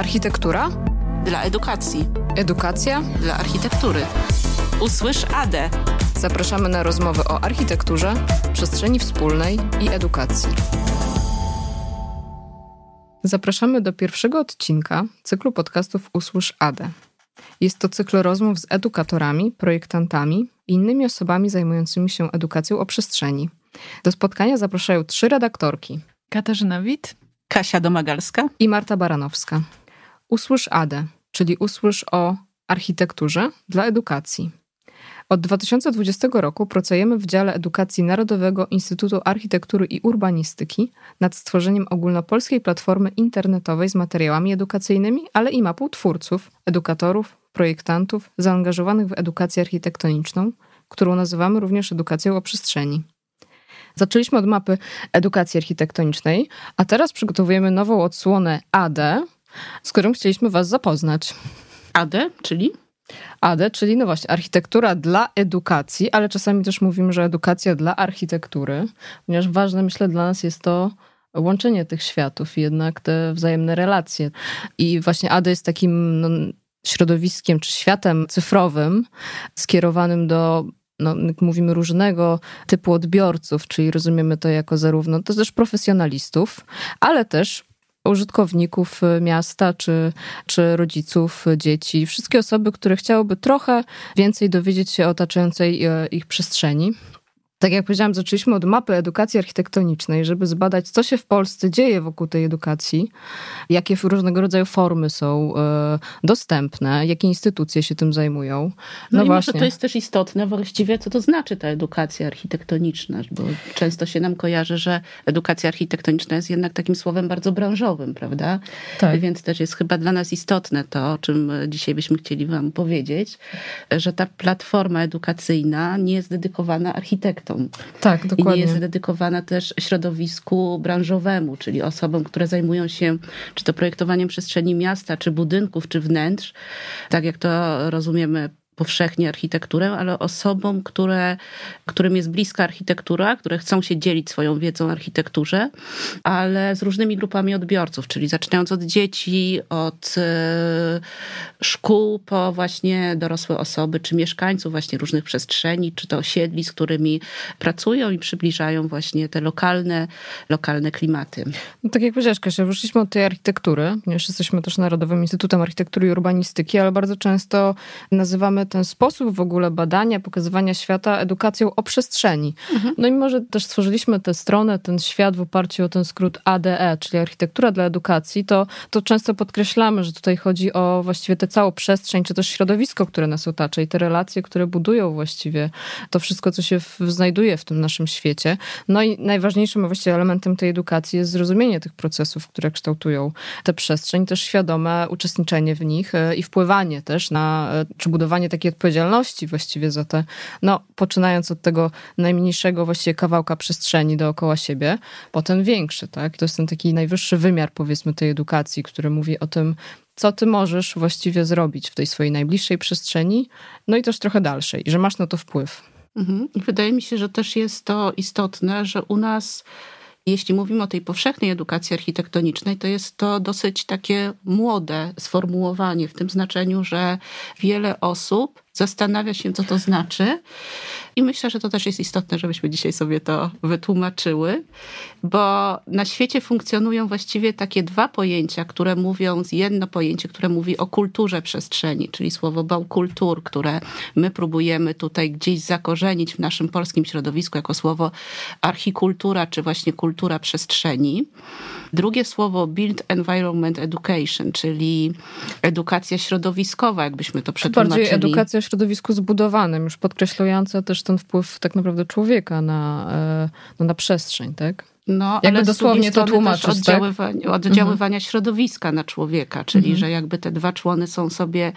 Architektura? Dla edukacji. Edukacja? Dla architektury. Usłysz ADE. Zapraszamy na rozmowy o architekturze, przestrzeni wspólnej i edukacji. Zapraszamy do pierwszego odcinka cyklu podcastów Usłysz ADE. Jest to cykl rozmów z edukatorami, projektantami i innymi osobami zajmującymi się edukacją o przestrzeni. Do spotkania zapraszają trzy redaktorki. Katarzyna Wit, Kasia Domagalska i Marta Baranowska. Usłysz ADE, czyli usłysz o architekturze dla edukacji. Od 2020 roku pracujemy w dziale edukacji Narodowego Instytutu Architektury i Urbanistyki nad stworzeniem ogólnopolskiej platformy internetowej z materiałami edukacyjnymi, ale i mapą twórców, edukatorów, projektantów zaangażowanych w edukację architektoniczną, którą nazywamy również edukacją o przestrzeni. Zaczęliśmy od mapy edukacji architektonicznej, a teraz przygotowujemy nową odsłonę AD, z którą chcieliśmy Was zapoznać. ADE, czyli? AD, czyli no właśnie architektura dla edukacji, ale czasami też mówimy, że edukacja dla architektury, ponieważ ważne myślę dla nas jest to łączenie tych światów i jednak te wzajemne relacje. I właśnie AD jest takim no, środowiskiem czy światem cyfrowym skierowanym do no, jak mówimy, różnego typu odbiorców, czyli rozumiemy to jako zarówno to też profesjonalistów, ale też użytkowników miasta, czy, czy rodziców, dzieci, wszystkie osoby, które chciałyby trochę więcej dowiedzieć się o otaczającej e, ich przestrzeni. Tak jak powiedziałam, zaczęliśmy od mapy edukacji architektonicznej, żeby zbadać, co się w Polsce dzieje wokół tej edukacji, jakie różnego rodzaju formy są e, dostępne, jakie instytucje się tym zajmują. No, no i właśnie. może to jest też istotne właściwie, co to znaczy ta edukacja architektoniczna, bo często się nam kojarzy, że edukacja architektoniczna jest jednak takim słowem bardzo branżowym, prawda? Tak. Więc też jest chyba dla nas istotne to, o czym dzisiaj byśmy chcieli wam powiedzieć, że ta platforma edukacyjna nie jest dedykowana architektom tak, dokładnie. I nie jest dedykowana też środowisku branżowemu, czyli osobom, które zajmują się czy to projektowaniem przestrzeni miasta, czy budynków, czy wnętrz, tak jak to rozumiemy powszechnie architekturę, ale osobom, które, którym jest bliska architektura, które chcą się dzielić swoją wiedzą o architekturze, ale z różnymi grupami odbiorców, czyli zaczynając od dzieci, od e, szkół, po właśnie dorosłe osoby, czy mieszkańców właśnie różnych przestrzeni, czy to osiedli, z którymi pracują i przybliżają właśnie te lokalne, lokalne klimaty. No tak jak powiedziałeś, Kasia, wyszliśmy od tej architektury, ponieważ jesteśmy też Narodowym Instytutem Architektury i Urbanistyki, ale bardzo często nazywamy ten sposób w ogóle badania, pokazywania świata edukacją o przestrzeni. Mhm. No i może też stworzyliśmy tę stronę, ten świat w oparciu o ten skrót ADE, czyli architektura dla edukacji, to, to często podkreślamy, że tutaj chodzi o właściwie tę całą przestrzeń, czy też środowisko, które nas otacza i te relacje, które budują właściwie to wszystko, co się w, znajduje w tym naszym świecie. No i najważniejszym właściwie elementem tej edukacji jest zrozumienie tych procesów, które kształtują tę przestrzeń, też świadome uczestniczenie w nich e, i wpływanie też na, e, czy budowanie takiej takiej odpowiedzialności właściwie za te, no poczynając od tego najmniejszego właściwie kawałka przestrzeni dookoła siebie, potem większy, tak? To jest ten taki najwyższy wymiar powiedzmy tej edukacji, który mówi o tym, co ty możesz właściwie zrobić w tej swojej najbliższej przestrzeni, no i też trochę dalszej, że masz na to wpływ. Mhm. Wydaje mi się, że też jest to istotne, że u nas jeśli mówimy o tej powszechnej edukacji architektonicznej, to jest to dosyć takie młode sformułowanie, w tym znaczeniu, że wiele osób zastanawia się, co to znaczy. I myślę, że to też jest istotne, żebyśmy dzisiaj sobie to wytłumaczyły, bo na świecie funkcjonują właściwie takie dwa pojęcia, które mówią, jedno pojęcie, które mówi o kulturze przestrzeni, czyli słowo baukultur, które my próbujemy tutaj gdzieś zakorzenić w naszym polskim środowisku jako słowo archikultura, czy właśnie kultura przestrzeni. Drugie słowo build environment education, czyli edukacja środowiskowa, jakbyśmy to przetłumaczyli. Bardziej edukacja w środowisku zbudowanym, już podkreślająca też ten wpływ tak naprawdę człowieka na, e, no, na przestrzeń, tak? No, jakby ale dosłownie to tłumaczyć, tak? oddziaływania, tak? oddziaływania mhm. środowiska na człowieka, czyli mhm. że jakby te dwa człony są sobie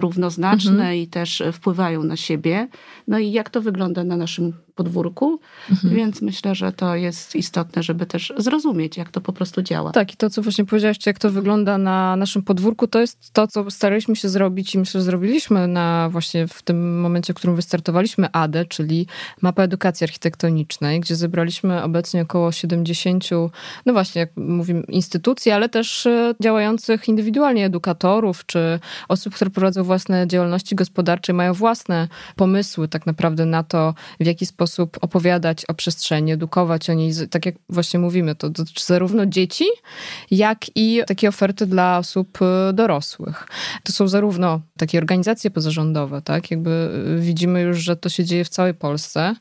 równoznaczne mhm. i też wpływają na siebie. No i jak to wygląda na naszym podwórku, mhm. więc myślę, że to jest istotne, żeby też zrozumieć, jak to po prostu działa. Tak, i to, co właśnie powiedziałaś, jak to wygląda na naszym podwórku, to jest to, co staraliśmy się zrobić i myślę, że zrobiliśmy na właśnie w tym momencie, w którym wystartowaliśmy ADE, czyli Mapa Edukacji Architektonicznej, gdzie zebraliśmy obecnie około 70, no właśnie, jak mówimy, instytucji, ale też e, działających indywidualnie edukatorów, czy osób, które prowadzą własne działalności gospodarcze, mają własne pomysły tak naprawdę na to, w jaki sposób opowiadać o przestrzeni, edukować o niej. Tak jak właśnie mówimy, to dotyczy zarówno dzieci, jak i takie oferty dla osób e, dorosłych. To są zarówno takie organizacje pozarządowe, tak? Jakby e, widzimy już, że to się dzieje w całej Polsce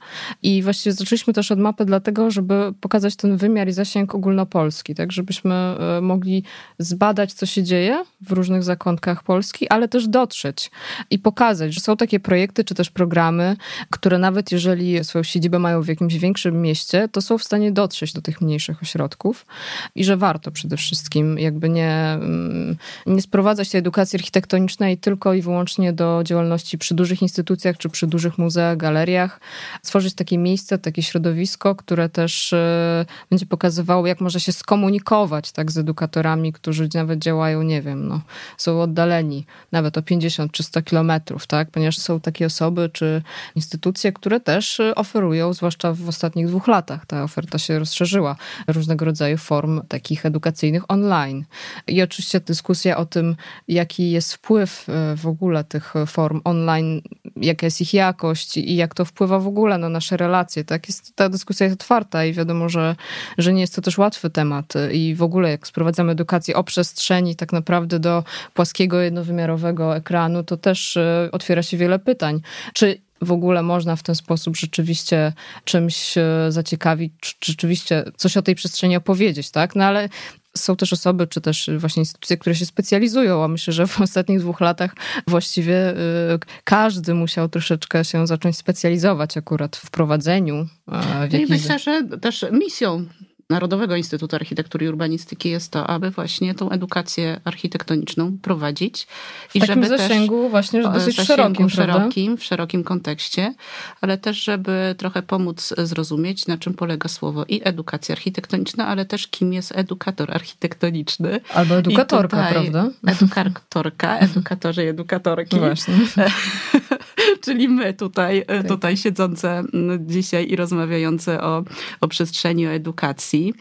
i właściwie zaczęliśmy też od mapy dlatego, żeby pokazać ten wymiar i zasięg ogólnopolski, tak? Żebyśmy e, mogli zbadać, co się dzieje w różnych zakątkach Polski, ale też dotrzeć i pokazać, że są takie projekty czy też programy, które nawet jeżeli swoją siedzibę mają w jakimś większym mieście, to są w stanie dotrzeć do tych mniejszych ośrodków i że warto przede wszystkim jakby nie, mm, nie sprowadzać tej edukacji architektonicznej tylko i wyłącznie do działalności przy dużych instytucjach czy przy dużych muzeach, galeriach. Stworzyć takie miejsce, takie środowisko, które też e, będzie pokazywało, jak można się skomunikować tak, z edukatorami, którzy nawet działają, nie wiem, no, są oddaleni nawet o 50 czy 100 kilometrów, tak? ponieważ są takie osoby czy instytucje, które też e, oferują, zwłaszcza w ostatnich dwóch latach, ta oferta się rozszerzyła, różnego rodzaju form takich edukacyjnych online. I oczywiście dyskusja o tym, jaki jest wpływ e, w ogóle tych form online, jaka jest ich jakość i jak to wpływa w ogóle na nasze relacje. Tak? Jest, ta dyskusja jest otwarta i wiadomo, że, że nie jest to też łatwy temat. I w ogóle jak sprowadzamy edukację o przestrzeni tak naprawdę do płaskiego, jednowymiarowego ekranu, to też e, otwiera się wiele pytań. Czy w ogóle można w ten sposób rzeczywiście czymś e, zaciekawić, czy rzeczywiście coś o tej przestrzeni opowiedzieć, tak? No ale są też osoby, czy też właśnie instytucje, które się specjalizują, a myślę, że w ostatnich dwóch latach właściwie y, każdy musiał troszeczkę się zacząć specjalizować akurat w prowadzeniu. W no I myślę, że też misją Narodowego Instytutu Architektury i Urbanistyki jest to, aby właśnie tą edukację architektoniczną prowadzić. W I takim żeby zasięgu też, właśnie dosyć zasięgu szerokim, szerokim, w szerokim kontekście, ale też, żeby trochę pomóc zrozumieć, na czym polega słowo i edukacja architektoniczna, ale też kim jest edukator architektoniczny. Albo edukatorka, prawda? Edukatorka, edukatorzy i edukatorki. Właśnie. Czyli my tutaj, tak. tutaj siedzące dzisiaj i rozmawiające o, o przestrzeni, o edukacji.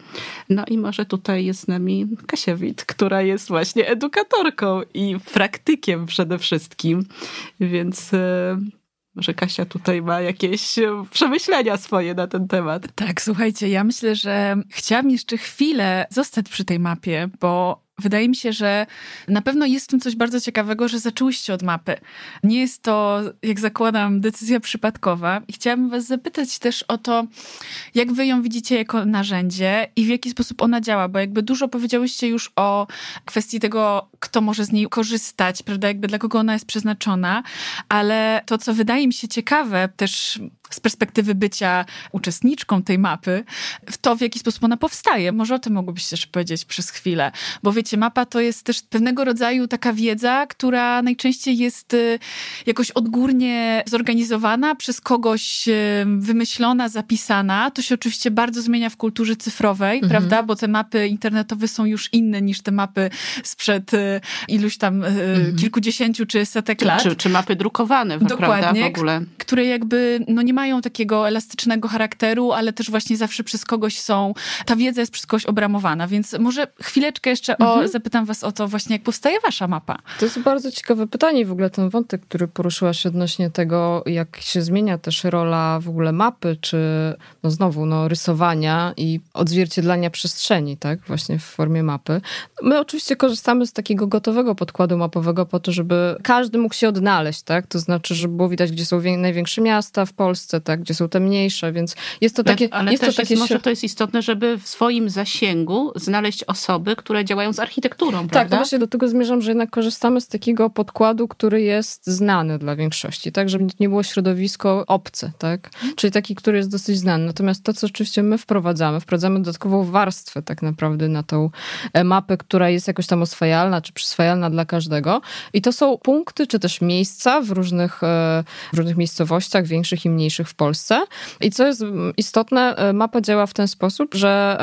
No i może tutaj jest z nami Kasia Wit, która jest właśnie edukatorką i praktykiem przede wszystkim, więc e, może Kasia tutaj ma jakieś e, przemyślenia swoje na ten temat. Tak, słuchajcie, ja myślę, że chciałam jeszcze chwilę zostać przy tej mapie, bo Wydaje mi się, że na pewno jest w tym coś bardzo ciekawego, że zaczęłyście od mapy. Nie jest to, jak zakładam, decyzja przypadkowa. I chciałabym Was zapytać też o to, jak Wy ją widzicie jako narzędzie i w jaki sposób ona działa, bo jakby dużo powiedziałyście już o kwestii tego, kto może z niej korzystać, prawda, jakby dla kogo ona jest przeznaczona, ale to, co wydaje mi się ciekawe, też z perspektywy bycia uczestniczką tej mapy, w to, w jaki sposób ona powstaje. Może o tym mogłybyście też powiedzieć przez chwilę. Bo wiecie, mapa to jest też pewnego rodzaju taka wiedza, która najczęściej jest y, jakoś odgórnie zorganizowana, przez kogoś y, wymyślona, zapisana. To się oczywiście bardzo zmienia w kulturze cyfrowej, mhm. prawda? Bo te mapy internetowe są już inne niż te mapy sprzed y, iluś tam mhm. kilkudziesięciu czy setek lat. Czy, czy mapy drukowane, Dokładnie, prawda, w ogóle. Które jakby no nie mają takiego elastycznego charakteru, ale też właśnie zawsze przez kogoś są, ta wiedza jest przez kogoś obramowana, więc może chwileczkę jeszcze o, mhm. zapytam was o to właśnie, jak powstaje wasza mapa. To jest bardzo ciekawe pytanie w ogóle ten wątek, który poruszyłaś odnośnie tego, jak się zmienia też rola w ogóle mapy, czy no znowu, no rysowania i odzwierciedlania przestrzeni, tak, właśnie w formie mapy. My oczywiście korzystamy z takiego gotowego podkładu mapowego po to, żeby każdy mógł się odnaleźć, tak, to znaczy, żeby było widać, gdzie są największe miasta w Polsce, Polsce, tak, gdzie są te mniejsze, więc jest to takie... Ale jest też to takie... Jest, może to jest istotne, żeby w swoim zasięgu znaleźć osoby, które działają z architekturą, tak, prawda? Tak, właśnie do tego zmierzam, że jednak korzystamy z takiego podkładu, który jest znany dla większości, tak, żeby nie było środowisko obce, tak, czyli taki, który jest dosyć znany. Natomiast to, co oczywiście my wprowadzamy, wprowadzamy dodatkową warstwę tak naprawdę na tą e, mapę, która jest jakoś tam oswajalna, czy przyswajalna dla każdego i to są punkty, czy też miejsca w różnych, e, w różnych miejscowościach, większych i mniejszych, w Polsce. I co jest istotne, mapa działa w ten sposób, że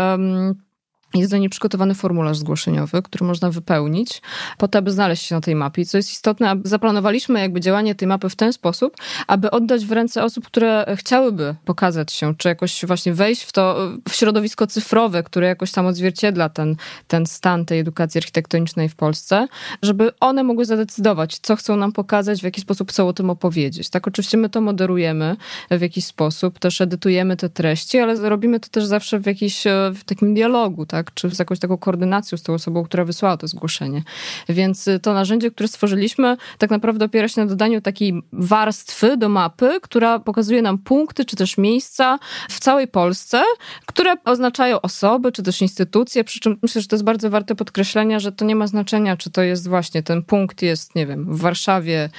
jest do niej przygotowany formularz zgłoszeniowy, który można wypełnić po to, aby znaleźć się na tej mapie. Co jest istotne, zaplanowaliśmy jakby działanie tej mapy w ten sposób, aby oddać w ręce osób, które chciałyby pokazać się, czy jakoś właśnie wejść w to, w środowisko cyfrowe, które jakoś tam odzwierciedla ten, ten stan tej edukacji architektonicznej w Polsce, żeby one mogły zadecydować, co chcą nam pokazać, w jaki sposób chcą o tym opowiedzieć. Tak, oczywiście my to moderujemy w jakiś sposób, też edytujemy te treści, ale robimy to też zawsze w jakiś w takim dialogu, tak? Tak? Czy z jakąś taką koordynacją z tą osobą, która wysłała to zgłoszenie. Więc y, to narzędzie, które stworzyliśmy, tak naprawdę opiera się na dodaniu takiej warstwy do mapy, która pokazuje nam punkty, czy też miejsca w całej Polsce, które oznaczają osoby, czy też instytucje, przy czym myślę, że to jest bardzo warte podkreślenia, że to nie ma znaczenia, czy to jest właśnie ten punkt jest, nie wiem, w Warszawie,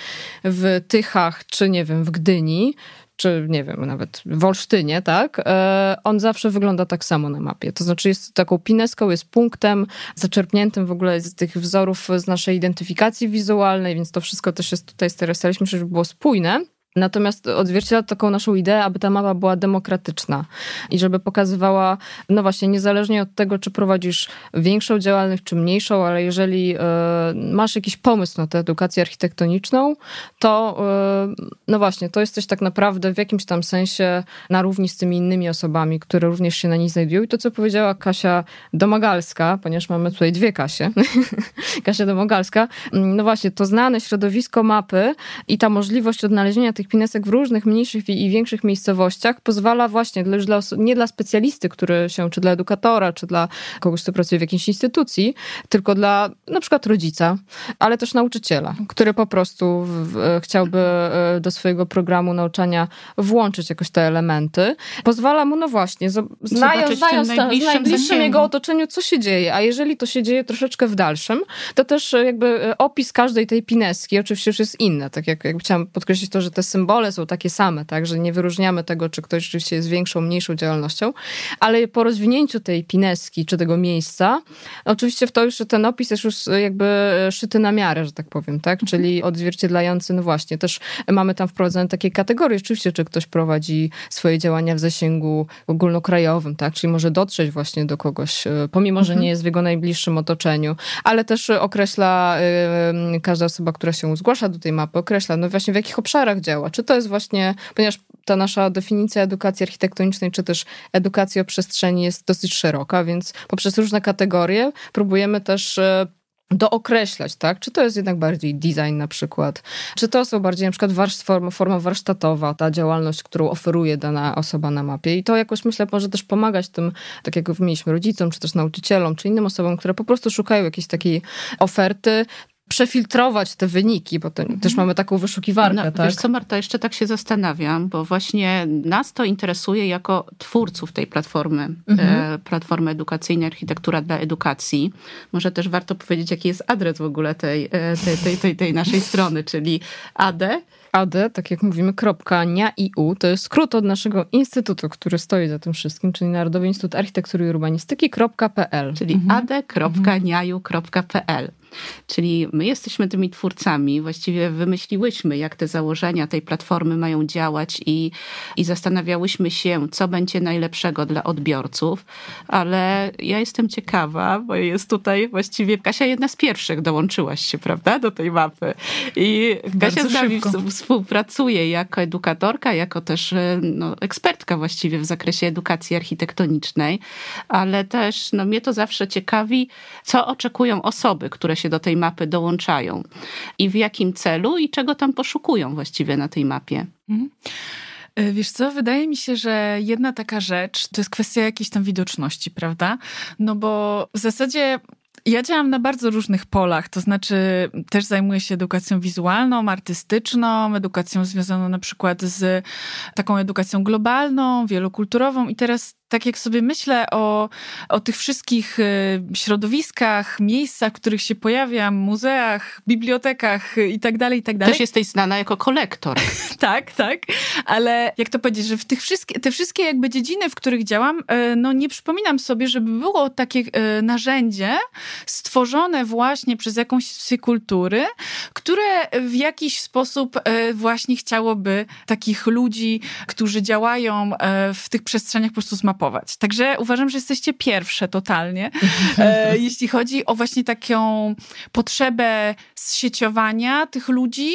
w Tychach, czy nie wiem, w Gdyni, czy nie wiem, nawet w Olsztynie, tak, e, on zawsze wygląda tak samo na mapie. To znaczy jest taką pineską, jest punktem zaczerpniętym w ogóle z tych wzorów z naszej identyfikacji wizualnej, więc to wszystko też jest tutaj staraliśmy się, żeby było spójne. Natomiast odzwierciedla taką naszą ideę, aby ta mapa była demokratyczna i żeby pokazywała, no właśnie, niezależnie od tego, czy prowadzisz większą działalność, czy mniejszą, ale jeżeli y, masz jakiś pomysł na tę edukację architektoniczną, to y, no właśnie, to jesteś tak naprawdę w jakimś tam sensie na równi z tymi innymi osobami, które również się na niej znajdują. I to, co powiedziała Kasia Domagalska, ponieważ mamy tutaj dwie Kasie, Kasia Domagalska, no właśnie, to znane środowisko mapy i ta możliwość odnalezienia tych tych pinesek w różnych mniejszych i większych miejscowościach pozwala właśnie dla, dla, nie dla specjalisty, który się, czy dla edukatora, czy dla kogoś, kto pracuje w jakiejś instytucji, tylko dla na przykład rodzica, ale też nauczyciela, który po prostu w, chciałby e, do swojego programu nauczania włączyć jakoś te elementy. Pozwala mu, no właśnie, znając, znając w najbliższym jego otoczeniu, co się dzieje, a jeżeli to się dzieje troszeczkę w dalszym, to też jakby e, opis każdej tej pineski oczywiście już jest inny, tak jak, jak chciałam podkreślić to, że te symbole są takie same, tak, że nie wyróżniamy tego, czy ktoś rzeczywiście jest większą, mniejszą działalnością, ale po rozwinięciu tej pineski, czy tego miejsca, oczywiście w to już ten opis jest już jakby szyty na miarę, że tak powiem, tak, mhm. czyli odzwierciedlający, no właśnie, też mamy tam wprowadzone takie kategorie, oczywiście, czy ktoś prowadzi swoje działania w zasięgu ogólnokrajowym, tak, czyli może dotrzeć właśnie do kogoś, e, pomimo, że mhm. nie jest w jego najbliższym otoczeniu, ale też określa każda osoba, która się zgłasza do tej mapy, określa, no właśnie w jakich obszarach działa, działa. Czy to jest właśnie, ponieważ ta nasza definicja edukacji architektonicznej, czy też edukacji o przestrzeni jest dosyć szeroka, więc poprzez różne kategorie próbujemy też e, dookreślać, tak? Czy to jest jednak bardziej design na przykład, czy to są bardziej na przykład forma, forma warsztatowa, ta działalność, którą oferuje dana osoba na mapie i to jakoś myślę może też pomagać tym, tak jak mieliśmy rodzicom, czy też nauczycielom, czy innym osobom, które po prostu szukają jakiejś takiej oferty, przefiltrować te wyniki, bo mhm. też mamy taką wyszukiwarkę. No, tak? Wiesz co, Marta, jeszcze tak się zastanawiam, bo właśnie nas to interesuje jako twórców tej platformy, mhm. e, platformy edukacyjnej Architektura dla Edukacji. Może też warto powiedzieć, jaki jest adres w ogóle tej, e, tej, tej, tej, tej naszej strony, czyli AD AD, tak jak mówimy, kropka, nia i u, to jest skrót od naszego instytutu, który stoi za tym wszystkim, czyli Narodowy Instytut Architektury i Urbanistyki.pl. Czyli mhm. ad.niaju.pl. Czyli my jesteśmy tymi twórcami, właściwie wymyśliłyśmy, jak te założenia tej platformy mają działać i, i zastanawiałyśmy się, co będzie najlepszego dla odbiorców, ale ja jestem ciekawa, bo jest tutaj właściwie Kasia jedna z pierwszych dołączyłaś się, prawda, do tej mapy. I Kasia z nami współpracuje jako edukatorka, jako też no, ekspertka właściwie w zakresie edukacji architektonicznej, ale też no, mnie to zawsze ciekawi, co oczekują osoby, które się do tej mapy dołączają i w jakim celu i czego tam poszukują właściwie na tej mapie. Mhm. E, wiesz co, wydaje mi się, że jedna taka rzecz to jest kwestia jakiejś tam widoczności, prawda? No bo w zasadzie ja działam na bardzo różnych polach, to znaczy też zajmuję się edukacją wizualną, artystyczną, edukacją związaną na przykład z taką edukacją globalną, wielokulturową i teraz tak jak sobie myślę o, o tych wszystkich y, środowiskach, miejscach, w których się pojawiam, muzeach, bibliotekach i tak dalej, i tak dalej. Też jesteś znana jako kolektor. tak, tak, ale jak to powiedzieć, że w tych wszystkie, te wszystkie jakby dziedziny, w których działam, y, no nie przypominam sobie, żeby było takie y, narzędzie stworzone właśnie przez jakąś kultury, które w jakiś sposób właśnie chciałoby takich ludzi, którzy działają w tych przestrzeniach po prostu zmapować zmapować. Także uważam, że jesteście pierwsze totalnie, e, jeśli chodzi o właśnie taką potrzebę zsieciowania tych ludzi,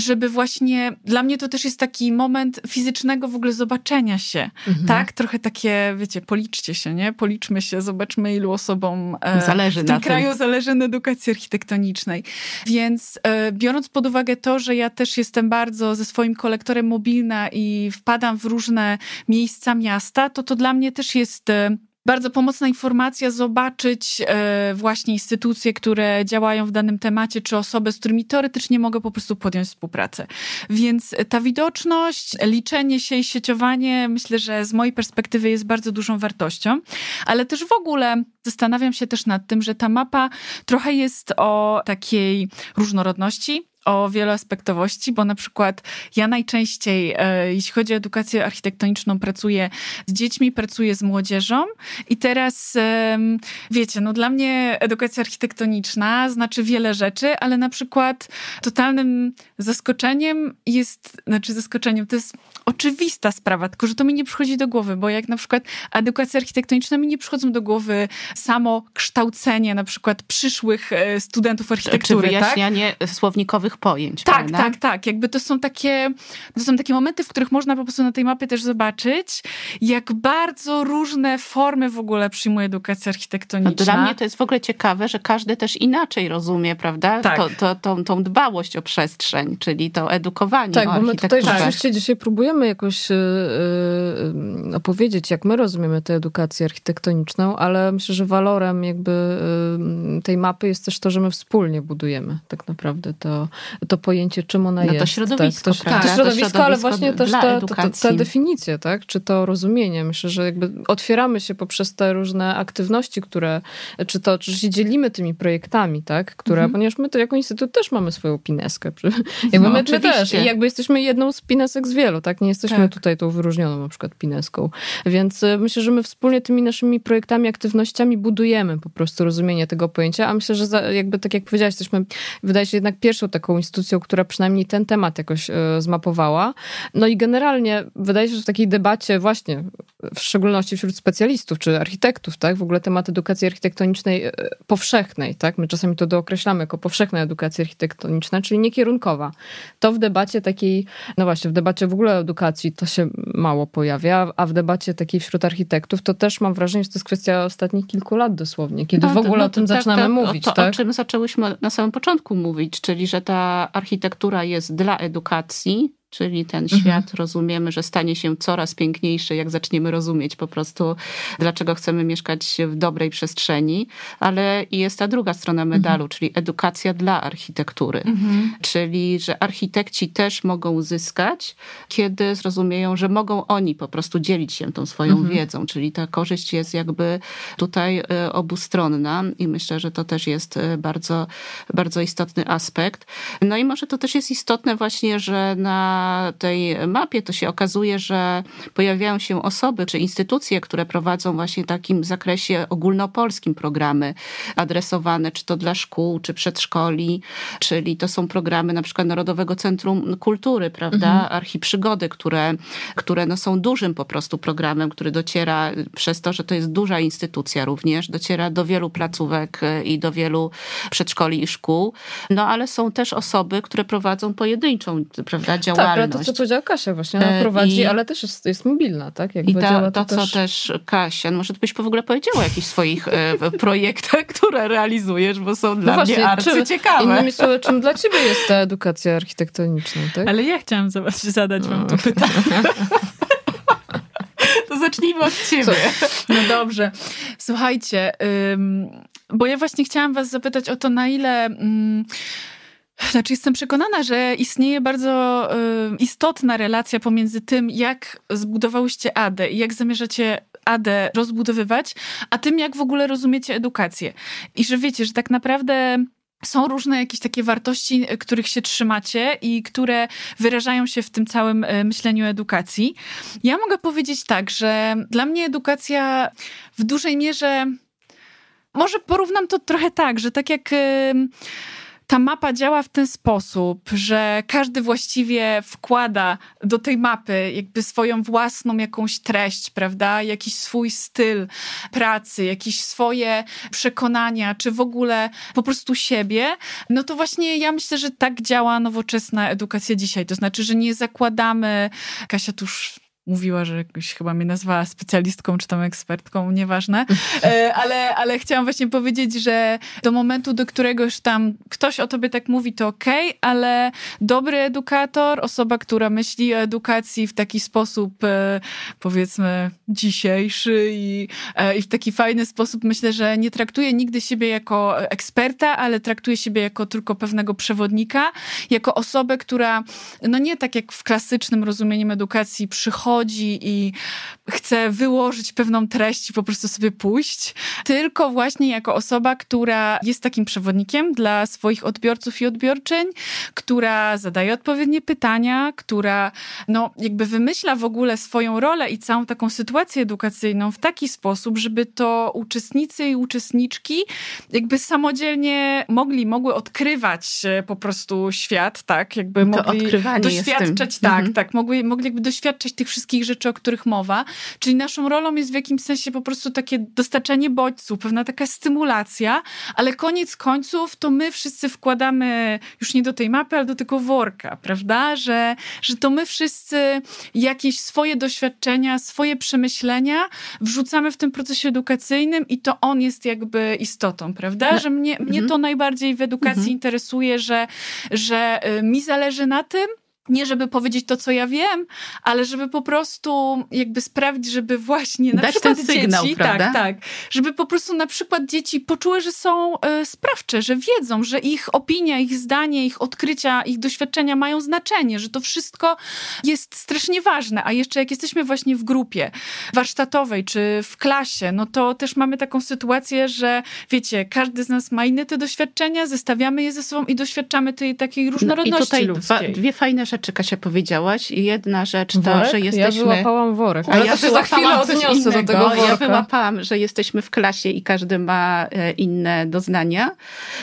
żeby właśnie, dla mnie to też jest taki moment fizycznego w ogóle zobaczenia się, mhm. tak? Trochę takie, wiecie, policzcie się, nie? Policzmy się, zobaczmy ilu osobom e, zależy w tym kraju tym. zależy na edukacji architektonicznej. Więc e, biorąc pod uwagę to, że ja też jestem bardzo ze swoim kolektorem mobilna i wpadam w różne miejsca miasta, to to dla mnie też jest e, bardzo pomocna informacja zobaczyć e, właśnie instytucje, które działają w danym temacie, czy osoby, z którymi teoretycznie mogę po prostu podjąć współpracę. Więc ta widoczność, liczenie się i sieciowanie, myślę, że z mojej perspektywy jest bardzo dużą wartością, ale też w ogóle zastanawiam się też nad tym, że ta mapa trochę jest o takiej różnorodności, o wieloaspektowości, bo na przykład ja najczęściej, e, jeśli chodzi o edukację architektoniczną, pracuję z dziećmi, pracuję z młodzieżą i teraz wiecie, no dla mnie edukacja architektoniczna znaczy wiele rzeczy, ale na przykład totalnym zaskoczeniem jest, znaczy zaskoczeniem, to jest oczywista sprawa, tylko że to mi nie przychodzi do głowy, bo jak na przykład edukacja architektoniczna mi nie przychodzą do głowy samo kształcenie na przykład przyszłych e, studentów architektury, Czy tak? wyjaśnianie tak? słownikowych pojęć. Tak, prawda? tak, tak. Jakby to są takie, to są takie momenty, w których można po prostu na tej mapie też zobaczyć, jak bardzo różne formy w ogóle przyjmuje edukacja architektoniczna. No, dla mnie to jest w ogóle ciekawe, że każdy też inaczej rozumie, prawda? Tak. To, to, tą, tą dbałość o przestrzeń, czyli to edukowanie. Tak, bo my tutaj rzeczywiście dzisiaj próbujemy jakoś yy, yy, opowiedzieć, jak my rozumiemy tę edukację architektoniczną, ale myślę, że walorem jakby yy, tej mapy jest też to, że my wspólnie budujemy tak naprawdę to, to pojęcie, czym ona no jest. To środowisko, tak, to, tak, to środowisko, ale właśnie też ta, ta, ta, definicja, tak? czy to rozumienie. Myślę, że jakby otwieramy się poprzez te różne aktywności, które, czy to, czy się dzielimy tymi projektami, tak? które, mhm. ponieważ my to jako instytut też mamy swoją pineskę. Jakby no, my, my też. I jakby jesteśmy jedną z pinesek z wielu, tak? Nie jesteśmy tak. tutaj tą wyróżnioną na przykład pineską. Więc e, myślę, że my wspólnie tymi naszymi projektami, aktywnościami budujemy po prostu rozumienie tego pojęcia, a myślę, że za, jakby tak jak powiedziałaś, jesteśmy, wydaje się jednak pierwszą taką instytucją, która przynajmniej ten temat jakoś e, zmapowała. No i generalnie wydaje się, że w takiej debacie właśnie, w szczególności wśród specjalistów czy architektów, tak, w ogóle temat edukacji architektonicznej e, powszechnej, tak, my czasami to dookreślamy jako powszechna edukacja architektoniczna, czyli niekierunkowa. To w debacie takiej, no właśnie, w debacie w ogóle edukacji to się mało pojawia, a w debacie takiej wśród architektów to też mam wrażenie, że to jest kwestia ostatnich kilku lat dosłownie, kiedy no, w ogóle no, o tym tak, zaczynamy tak, mówić. To, tak? o czym zaczęłyśmy na samym początku mówić, czyli że ta architektura jest dla edukacji, czyli ten mhm. świat rozumiemy, że stanie się coraz piękniejszy, jak zaczniemy rozumieć po prostu, dlaczego chcemy mieszkać w dobrej przestrzeni, ale jest ta druga strona medalu, mhm. czyli edukacja dla architektury, mhm. czyli że architekci też mogą zyskać, kiedy zrozumieją, że mogą oni po prostu dzielić się tą swoją mhm. wiedzą, czyli ta korzyść jest jakby tutaj e, obustronna i myślę, że to też jest e, bardzo, bardzo istotny aspekt. No i może to też jest istotne właśnie, że na tej mapie, to się okazuje, że pojawiają się osoby czy instytucje, które prowadzą właśnie w takim zakresie ogólnopolskim programy adresowane, czy to dla szkół, czy przedszkoli, czyli to są programy na przykład Narodowego Centrum Kultury, prawda, mhm. Archiprzygody, które, które no są dużym po prostu programem, który dociera przez to, że to jest duża instytucja również, dociera do wielu placówek i do wielu przedszkoli i szkół, no ale są też osoby, które prowadzą pojedynczą, prawda, działalność. Tak, ale to, co powiedziała Kasia właśnie, ona e, prowadzi, I, ale też jest, jest mobilna, tak? Jakby I ta, to, to, też... co też Kasia, może ty byś w ogóle powiedziała o jakichś swoich e, projektach, które realizujesz, bo są no dla właśnie, mnie arcyciekawe. Innymi słowy, czym dla ciebie jest ta edukacja architektoniczna, tak? Ale ja chciałam zadać wam to pytanie. to zacznijmy od ciebie. No dobrze. Słuchajcie, ym, bo ja właśnie chciałam was zapytać o to, na ile... Znaczy, jestem przekonana, że istnieje bardzo y, istotna relacja pomiędzy tym, jak zbudowałyście ADE i jak zamierzacie AD rozbudowywać, a tym, jak w ogóle rozumiecie edukację. I że wiecie, że tak naprawdę są różne jakieś takie wartości, których się trzymacie i które wyrażają się w tym całym e, myśleniu edukacji. Ja mogę powiedzieć tak, że dla mnie edukacja w dużej mierze. Może porównam to trochę tak, że tak jak ta mapa działa w ten sposób, że każdy właściwie wkłada do tej mapy jakby swoją własną jakąś treść, prawda? Jakiś swój styl pracy, jakieś swoje przekonania, czy w ogóle po prostu siebie. No to właśnie ja myślę, że tak działa nowoczesna edukacja dzisiaj. To znaczy, że nie zakładamy, Kasia tuż mówiła, że jakoś chyba mnie nazwała specjalistką czy tam ekspertką, nieważne, e, ale, ale chciałam właśnie powiedzieć, że do momentu, do którego już tam ktoś o tobie tak mówi, to okej, okay, ale dobry edukator, osoba, która myśli o edukacji w taki sposób, e, powiedzmy, dzisiejszy i, e, i w taki fajny sposób, myślę, że nie traktuje nigdy siebie jako eksperta, ale traktuje siebie jako tylko pewnego przewodnika, jako osobę, która, no nie tak jak w klasycznym rozumieniu edukacji przychodzi przychodzi i chce wyłożyć pewną treść i po prostu sobie pójść, tylko właśnie jako osoba, która jest takim przewodnikiem dla swoich odbiorców i odbiorczyń, która zadaje odpowiednie pytania, która no jakby wymyśla w ogóle swoją rolę i całą taką sytuację edukacyjną w taki sposób, żeby to uczestnicy i uczestniczki jakby samodzielnie mogli, mogły odkrywać po prostu świat, tak, jakby to mogli doświadczać, tak, mhm. tak, mogli, mogli jakby doświadczać tych wszystkich wszystkich rzeczy, o których mowa. Czyli naszą rolą jest w jakimś sensie po prostu takie dostarczanie bodźców, pewna taka stymulacja, ale koniec końców to my wszyscy wkładamy już nie do tej mapy, ale do tego worka, prawda? Że, że to my wszyscy jakieś swoje doświadczenia, swoje przemyślenia wrzucamy w tym procesie edukacyjnym i to on jest jakby istotą, prawda? Że mnie, mnie mhm. to najbardziej w edukacji mhm. interesuje, że, że y, mi zależy na tym, nie żeby powiedzieć to, co ja wiem, ale żeby po prostu jakby sprawić, żeby właśnie na Dać przykład ten sygnał, dzieci, prawda? tak, tak, żeby po prostu na przykład dzieci poczuły, że są e, sprawcze, że wiedzą, że ich opinia, ich zdanie, ich odkrycia, ich doświadczenia mają znaczenie, że to wszystko jest strasznie ważne, a jeszcze jak jesteśmy właśnie w grupie warsztatowej czy w klasie, no to też mamy taką sytuację, że wiecie, każdy z nas ma inne te doświadczenia, zestawiamy je ze sobą i doświadczamy tej takiej różnorodności no I tutaj ludzkiej. Dwa, dwie fajne rzeczy rzeczy, Kasia, powiedziałaś. Jedna rzecz to, worek? że jesteśmy... Ja wyłapałam worek, ale ja to się za chwilę odniosę do tego worka. Ja wyłapałam, że jesteśmy w klasie i każdy ma e, inne doznania.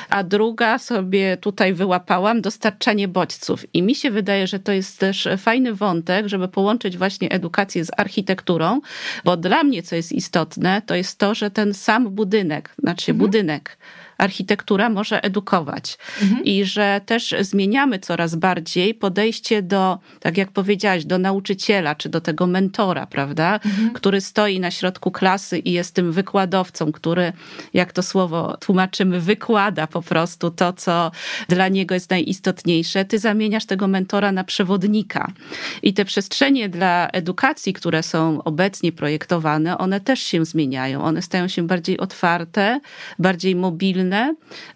A druga sobie tutaj wyłapałam dostarczanie bodźców. I mi się wydaje, że to jest też fajny wątek, żeby połączyć właśnie edukację z architekturą, bo dla mnie, co jest istotne, to jest to, że ten sam budynek, znaczy mhm. budynek, architektura może edukować mhm. i że też zmieniamy coraz bardziej podejście do, tak jak powiedziałaś, do nauczyciela czy do tego mentora, prawda, mhm. który stoi na środku klasy i jest tym wykładowcą, który, jak to słowo tłumaczymy, wykłada po prostu to, co dla niego jest najistotniejsze. Ty zamieniasz tego mentora na przewodnika. I te przestrzenie dla edukacji, które są obecnie projektowane, one też się zmieniają. One stają się bardziej otwarte, bardziej mobilne,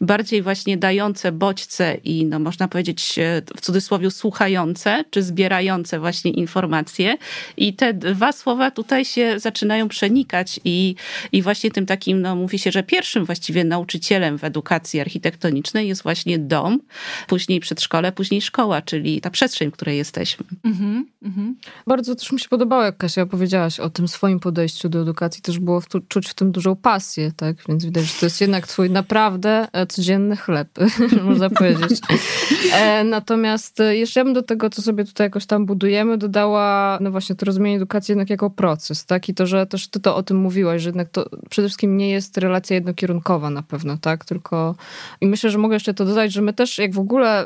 bardziej właśnie dające bodźce i no można powiedzieć e, w cudzysłowie słuchające, czy zbierające właśnie informacje. I te dwa słowa tutaj się zaczynają przenikać i, i właśnie tym takim, no mówi się, że pierwszym właściwie nauczycielem w edukacji architektonicznej jest właśnie dom, później przedszkole, później szkoła, czyli ta przestrzeń, w której jesteśmy. Mm -hmm. Bardzo też mi się podobało, jak Kasia powiedziałaś o tym swoim podejściu do edukacji, też było w, czuć w tym dużą pasję, tak? Więc widać, że to jest jednak twój naprawdę naprawdę e, codzienny chleb, można powiedzieć. E, natomiast e, jeszcze ja bym do tego, co sobie tutaj jakoś tam budujemy, dodała no właśnie to rozumienie edukacji jednak jako proces, tak? I to, że też ty to o tym mówiłaś, że jednak to przede wszystkim nie jest relacja jednokierunkowa na pewno, tak? Tylko i myślę, że mogę jeszcze to dodać, że my też jak w ogóle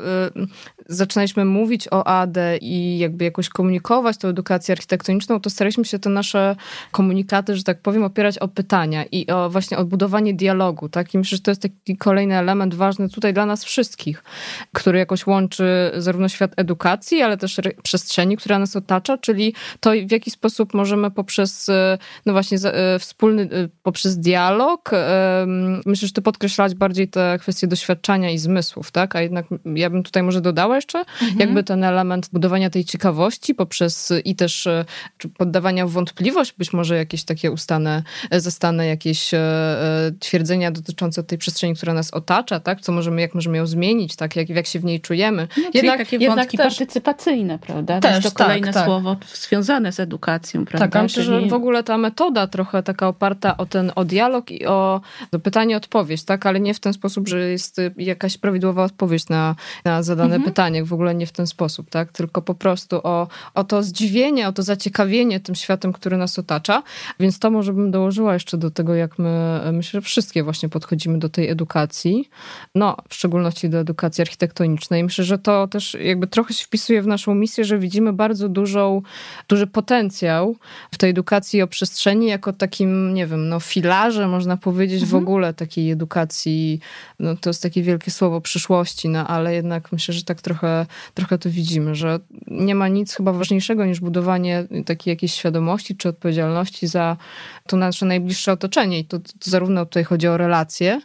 zaczynaliśmy mówić o AD i jakby jakoś komunikować tą edukację architektoniczną, to staraliśmy się te nasze komunikaty, że tak powiem, opierać o pytania i o właśnie o budowanie dialogu, tak? I myślę, że to jest taki kolejny element ważny tutaj dla nas wszystkich, który jakoś łączy zarówno świat edukacji, ale też przestrzeni, która nas otacza, czyli to w jaki sposób możemy poprzez, no właśnie, wspólny, poprzez dialog, myślę, że ty podkreślałaś bardziej te kwestie doświadczenia i zmysłów, tak? A jednak ja bym tutaj może dodała jeszcze, mhm. jakby ten element budowania tej ciekawości poprzez i też poddawania w wątpliwość być może jakieś takie ustane, zastane jakieś e, e, twierdzenia dotyczące tej przestrzeni, która nas otacza, tak? Co możemy, jak możemy ją zmienić, tak? Jak, jak się w niej czujemy. No, jednak, takie jednak wątki też, partycypacyjne, prawda? Też, to jest to tak, kolejne tak, słowo związane z edukacją, prawda? Tak, myślę, że w ogóle ta metoda trochę taka oparta o ten o dialog i o pytanie-odpowiedź, tak? Ale nie w ten sposób, że jest jakaś prawidłowa odpowiedź na, na zadane mhm. pytanie. W ogóle nie w ten sposób, tak? Tylko po prostu o, o to zdziwienie, o to zaciekawienie tym światem, który nas otacza. Więc to może bym dołożyła jeszcze do tego, jak my, myślę, że wszystkie właśnie podchodzimy do tej edukacji. No, w szczególności do edukacji architektonicznej. Myślę, że to też jakby trochę się wpisuje w naszą misję, że widzimy bardzo dużą, duży potencjał w tej edukacji o przestrzeni jako takim, nie wiem, no filarze, można powiedzieć, mhm. w ogóle takiej edukacji. No, to jest takie wielkie słowo przyszłości, no ale jednak myślę, że tak trochę, trochę to widzimy, że nie ma nic chyba ważniejszego niż budowanie takiej jakiejś świadomości czy odpowiedzialności za to nasze najbliższe otoczenie. I to, to zarówno tutaj chodzi o relacje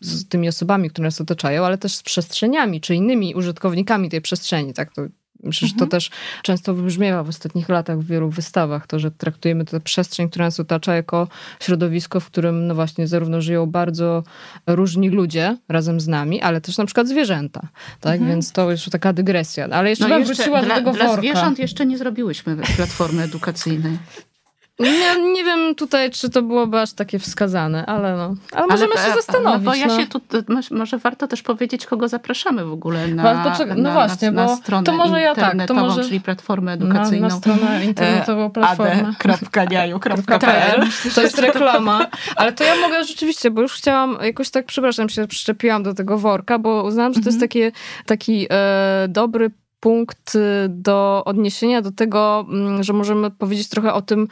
z tymi osobami, które nas otaczają, ale też z przestrzeniami, czy innymi użytkownikami tej przestrzeni. Tak, to Myślę, że to mhm. też często wybrzmiewa w ostatnich latach w wielu wystawach, to, że traktujemy tę przestrzeń, która nas otacza, jako środowisko, w którym no właśnie zarówno żyją bardzo różni ludzie razem z nami, ale też na przykład zwierzęta. Tak? Mhm. Więc to już taka dygresja. Ale jeszcze, no jeszcze wróciła dla, do tego dla worka. zwierząt jeszcze nie zrobiłyśmy platformy edukacyjnej. Nie, nie wiem tutaj, czy to byłoby aż takie wskazane, ale no. Ale możemy ale, się zastanowić. No bo ja no. się tu, może warto też powiedzieć, kogo zapraszamy w ogóle na, warto, no na, właśnie, na, na stronę to może ja tak, to może, czyli platformę edukacyjną. Na, na stronę internetową platformę. ade.niaju.pl To jest reklama. Ale to ja mogę rzeczywiście, bo już chciałam, jakoś tak, przepraszam, się przyczepiłam do tego worka, bo uznałam, że to jest mhm. takie, taki e, dobry punkt do odniesienia do tego, mm, że możemy powiedzieć trochę o tym,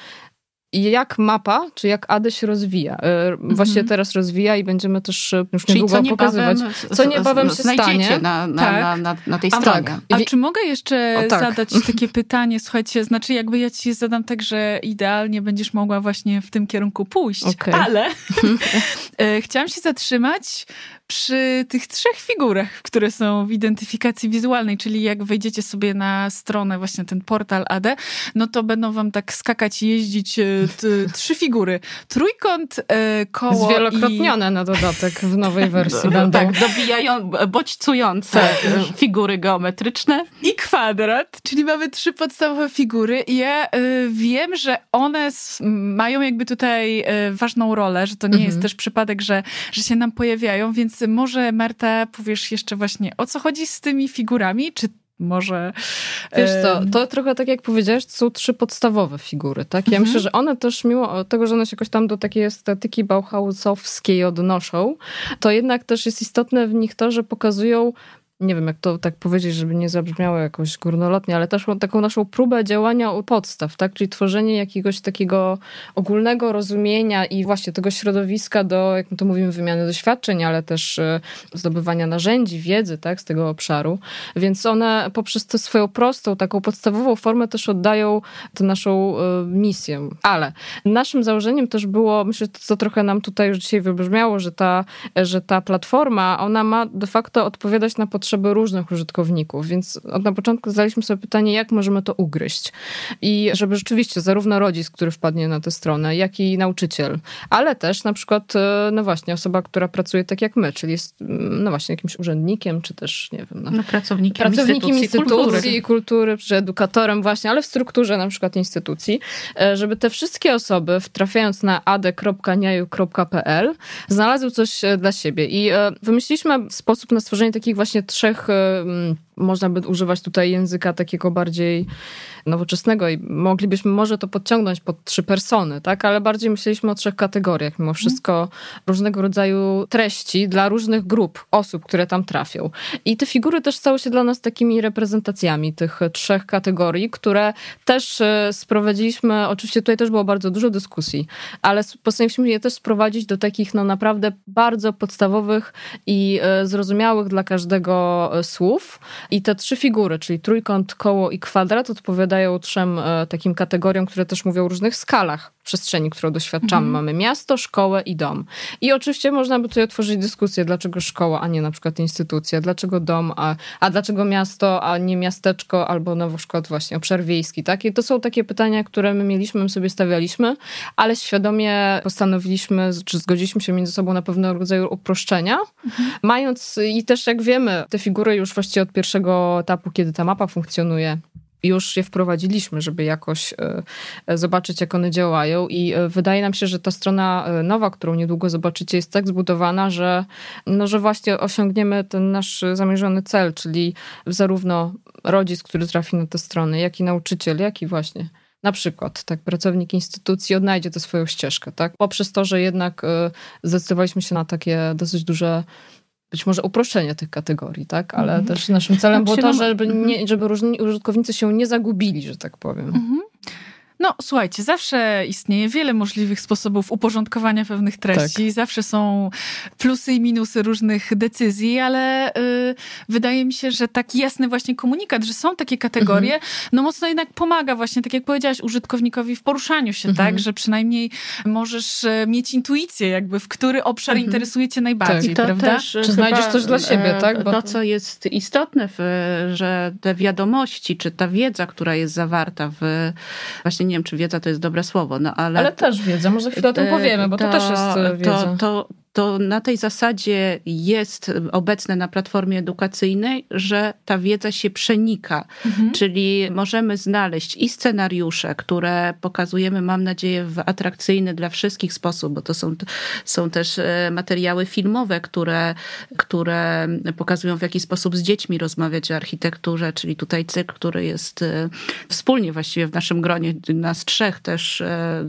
jak mapa, czy jak ADE się rozwija. Mm-hmm. Właściwie teraz rozwija i będziemy też e, już niedługo co pokazywać, co niebawem się stanie. Na, na, tak. na, na, na tej A, stronie. Tak. A czy mogę jeszcze o, tak. zadać takie pytanie? Słuchajcie, znaczy jakby ja ci zadam tak, że idealnie będziesz mogła właśnie w tym kierunku pójść, okay. ale e, chciałam się zatrzymać przy tych trzech figurach, które są w identyfikacji wizualnej, czyli jak wejdziecie sobie na stronę, właśnie ten portal AD, no to będą wam tak skakać i jeździć e, trzy figury. Trójkąt, e, koło Zwielokrotnione i... na dodatek w nowej wersji będą. Tak, dobijają, bodźcujące tak. figury geometryczne. I kwadrat, czyli mamy trzy podstawowe figury. Ja y, wiem, że one mają jakby tutaj y, ważną rolę, że to nie mhm. jest też przypadek, że, że się nam pojawiają, więc może Marta powiesz jeszcze właśnie o co chodzi z tymi figurami, czy może. Wiesz co, to trochę tak jak powiedziałeś, to są trzy podstawowe figury, tak? Ja mhm. myślę, że one też, mimo tego, że one się jakoś tam do takiej estetyki bauhausowskiej odnoszą, to jednak też jest istotne w nich to, że pokazują nie wiem jak to tak powiedzieć, żeby nie zabrzmiało jakoś górnolotnie, ale też taką naszą próbę działania u podstaw, tak? Czyli tworzenie jakiegoś takiego ogólnego rozumienia i właśnie tego środowiska do, jak my to mówimy, wymiany doświadczeń, ale też e, zdobywania narzędzi, wiedzy, tak? Z tego obszaru. Więc one poprzez tę swoją prostą, taką podstawową formę też oddają tę naszą e, misję. Ale naszym założeniem też było, myślę, co trochę nam tutaj już dzisiaj wybrzmiało, że ta, że ta platforma, ona ma de facto odpowiadać na potrzeby potrzeby różnych użytkowników, więc od na początku zadaliśmy sobie pytanie, jak możemy to ugryźć. I żeby rzeczywiście zarówno rodzic, który wpadnie na tę stronę, jak i nauczyciel, ale też na przykład, e, no właśnie, osoba, która pracuje tak jak my, czyli jest, mm, no właśnie, jakimś urzędnikiem, czy też, nie wiem, no, no pracownikiem, pracownikiem instytucji, instytucji i kultury, czy edukatorem właśnie, ale w strukturze na przykład instytucji, e, żeby te wszystkie osoby, trafiając na ade.niaju.pl, znalazły coś e, dla siebie. I wymyśliliśmy sposób na stworzenie takich właśnie trzech наших można by używać tutaj języka takiego bardziej nowoczesnego i moglibyśmy może to podciągnąć pod trzy persony, tak? Ale bardziej myśleliśmy o trzech kategoriach. Mimo wszystko różnego rodzaju treści dla różnych grup osób, które tam trafią. I te figury też stały się dla nas takimi reprezentacjami tych trzech kategorii, które też e, sprowadziliśmy, oczywiście tutaj też było bardzo dużo dyskusji, ale postanowiliśmy je też sprowadzić do takich no naprawdę bardzo podstawowych i e, zrozumiałych dla każdego e, słów. I te trzy figury, czyli trójkąt, koło i kwadrat odpowiadają trzem e, takim kategoriom, które też mówią o różnych skalach przestrzeni, którą doświadczamy. Mhm. Mamy miasto, szkołę i dom. I oczywiście można by tutaj otworzyć dyskusję, dlaczego szkoła, a nie na przykład instytucja, dlaczego dom, a, a dlaczego miasto, a nie miasteczko, albo na przykład właśnie obszar wiejski. Tak? I to są takie pytania, które my mieliśmy, my sobie stawialiśmy, ale świadomie postanowiliśmy, czy zgodziliśmy się między sobą na pewnego rodzaju uproszczenia, mhm. mając i też jak wiemy, te figury już właściwie od pierwszego etapu, kiedy ta mapa funkcjonuje, już je wprowadziliśmy, żeby jakoś e, e, zobaczyć, jak one działają. I e, wydaje nam się, że ta strona nowa, którą niedługo zobaczycie, jest tak zbudowana, że, no, że właśnie osiągniemy ten nasz zamierzony cel, czyli zarówno rodzic, który trafi na tę stronę, jak i nauczyciel, jak i właśnie na przykład, tak, pracownik instytucji odnajdzie tę swoją ścieżkę, tak, poprzez to, że jednak zdecydowaliśmy się na takie dosyć duże być może uproszczenie tych kategorii, tak? Ale mm -hmm. też naszym celem było to, żeby, nie, żeby różni użytkownicy się nie zagubili, że tak powiem. Mm -hmm. No, słuchajcie, zawsze istnieje wiele możliwych sposobów uporządkowania pewnych treści. Tak. Zawsze są plusy i minusy różnych decyzji, ale y, wydaje mi się, że taki jasny właśnie komunikat, że są takie kategorie, mhm. no mocno jednak pomaga właśnie, tak jak powiedziałaś, użytkownikowi w poruszaniu się, mhm. tak? Że przynajmniej możesz e, mieć intuicję jakby, w który obszar mhm. interesuje cię najbardziej, tak. prawda? Też, czy znajdziesz coś dla siebie, e, tak? Bo... To, co jest istotne, w, że te wiadomości, czy ta wiedza, która jest zawarta w właśnie nie wiem, czy wiedza to jest dobre słowo, no ale... Ale też wiedza, może chwilę o tym powiemy, bo to, to też jest wiedza. To, to, to na tej zasadzie jest obecne na platformie edukacyjnej, że ta wiedza się przenika. Mhm. Czyli możemy znaleźć i scenariusze, które pokazujemy, mam nadzieję, w atrakcyjny dla wszystkich sposób, bo to są, są też e, materiały filmowe, które, które pokazują, w jaki sposób z dziećmi rozmawiać o architekturze, czyli tutaj cykl, który jest e, wspólnie właściwie w naszym gronie, nas trzech też e,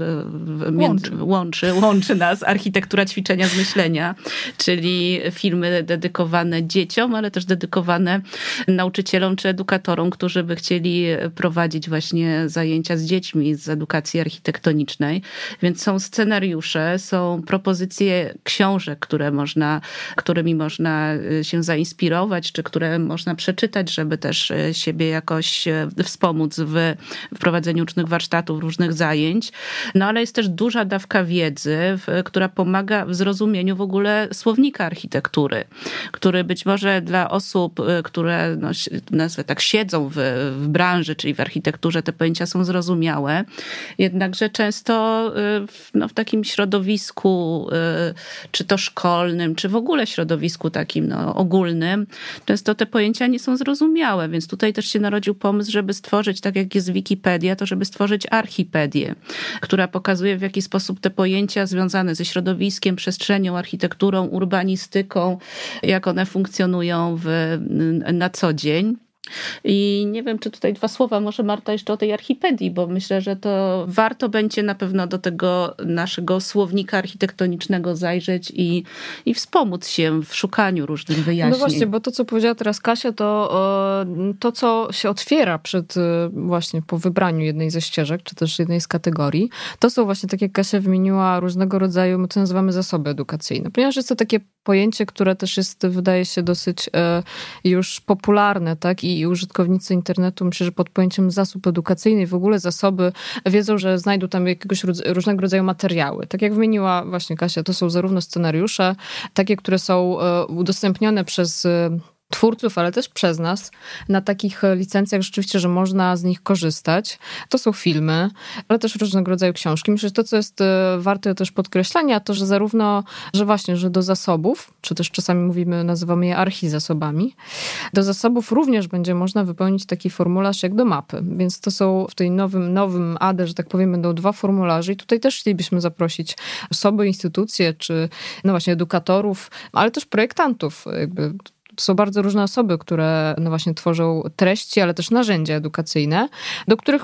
łączy, łączy, łączy nas architektura ćwiczenia z myślą myślenia, czyli filmy dedykowane dzieciom, ale też dedykowane nauczycielom czy edukatorom, którzy by chcieli prowadzić właśnie zajęcia z dziećmi z edukacji architektonicznej. Więc są scenariusze, są propozycje książek, które można, którymi można y, się zainspirować, czy które można przeczytać, żeby też y, siebie jakoś y, wspomóc w wprowadzeniu różnych warsztatów, różnych zajęć. No ale jest też duża dawka wiedzy, która pomaga w zrozumieniu w ogóle słownika architektury, który być może dla osób, y, które no, nazwę tak siedzą w, w branży, czyli w architekturze, te pojęcia są zrozumiałe, jednakże często y, w, no, w takim środowisku, y, czy to szkolnym, czy w ogóle środowisku takim no, ogólnym, często te pojęcia nie są zrozumiałe, więc tutaj też się narodził pomysł, żeby stworzyć, tak jak jest Wikipedia, to żeby stworzyć archipedię, która pokazuje w jaki sposób te pojęcia związane ze środowiskiem, przestrzenią, architekturą, urbanistyką, jak one funkcjonują w, na co dzień. I nie wiem, czy tutaj dwa słowa może Marta jeszcze o tej archipedii, bo myślę, że to warto będzie na pewno do tego naszego słownika architektonicznego zajrzeć i, i wspomóc się w szukaniu różnych wyjaśnień. No właśnie, bo to, co powiedziała teraz Kasia, to to, co się otwiera przed e, właśnie po wybraniu jednej ze ścieżek, czy też jednej z kategorii, to są właśnie, tak jak Kasia wymieniła, różnego rodzaju, my to nazywamy zasoby edukacyjne, ponieważ jest to takie pojęcie, które też jest, wydaje się, dosyć e, już popularne, tak? I użytkownicy internetu, myślę, że pod pojęciem zasób edukacyjny w ogóle zasoby wiedzą, że znajdą tam jakiegoś różnego rodzaju materiały. Tak jak wymieniła właśnie Kasia, to są zarówno scenariusze, takie, które są e, udostępnione przez twórców, ale też przez nas na takich e, licencjach rzeczywiście, że można z nich korzystać. To są filmy, ale też różnego rodzaju książki. Myślę, że to, co jest e, warte też podkreślenia, to, że zarówno, że właśnie, że do zasobów, czy też czasami mówimy, nazywamy je archizasobami, do zasobów również będzie można wypełnić taki formularz jak do mapy. Więc to są w tej nowym, nowym ADE, że tak powiem, będą dwa formularze i tutaj też chcielibyśmy zaprosić osoby, instytucje, czy no właśnie edukatorów, ale też projektantów, jakby To są bardzo różne osoby, które no właśnie tworzą treści, ale też narzędzia edukacyjne, do których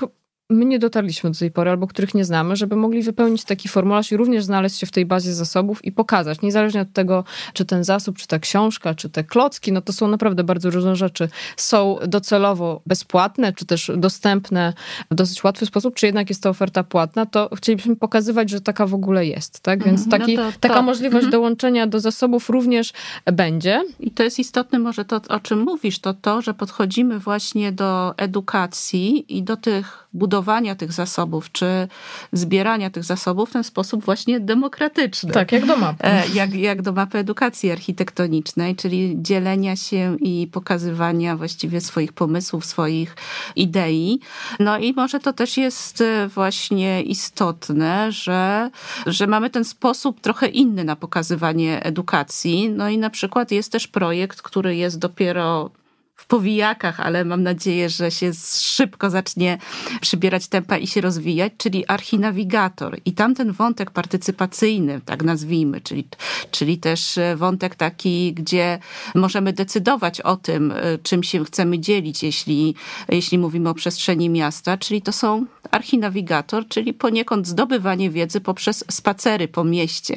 my nie dotarliśmy do tej pory, albo których nie znamy, żeby mogli wypełnić taki formularz i również znaleźć się w tej bazie zasobów i pokazać, niezależnie od tego, czy ten zasób, czy ta książka, czy te klocki, no to są naprawdę bardzo różne rzeczy. Są docelowo bezpłatne, czy też dostępne w dosyć łatwy sposób, czy jednak jest to oferta płatna, to chcielibyśmy pokazywać, że taka w ogóle jest, tak? Więc mhm. taki, no to, taka możliwość mhm. dołączenia do zasobów również będzie. I to jest istotne może to, o czym mówisz, to to, że podchodzimy właśnie do edukacji i do tych budowania tych zasobów, czy zbierania tych zasobów w ten sposób właśnie demokratyczny. Tak, jak do mapy. E, jak, jak do mapy edukacji architektonicznej, czyli dzielenia się i pokazywania właściwie swoich pomysłów, swoich idei. No i może to też jest e, właśnie istotne, że, że mamy ten sposób trochę inny na pokazywanie edukacji. No i na przykład jest też projekt, który jest dopiero w powijakach, ale mam nadzieję, że się szybko zacznie przybierać tempa i się rozwijać, czyli Archinawigator. I tamten wątek partycypacyjny, tak nazwijmy, czyli, czyli też wątek taki, gdzie możemy decydować o tym, czym się chcemy dzielić, jeśli, jeśli mówimy o przestrzeni miasta, czyli to są Archinawigator, czyli poniekąd zdobywanie wiedzy poprzez spacery po mieście.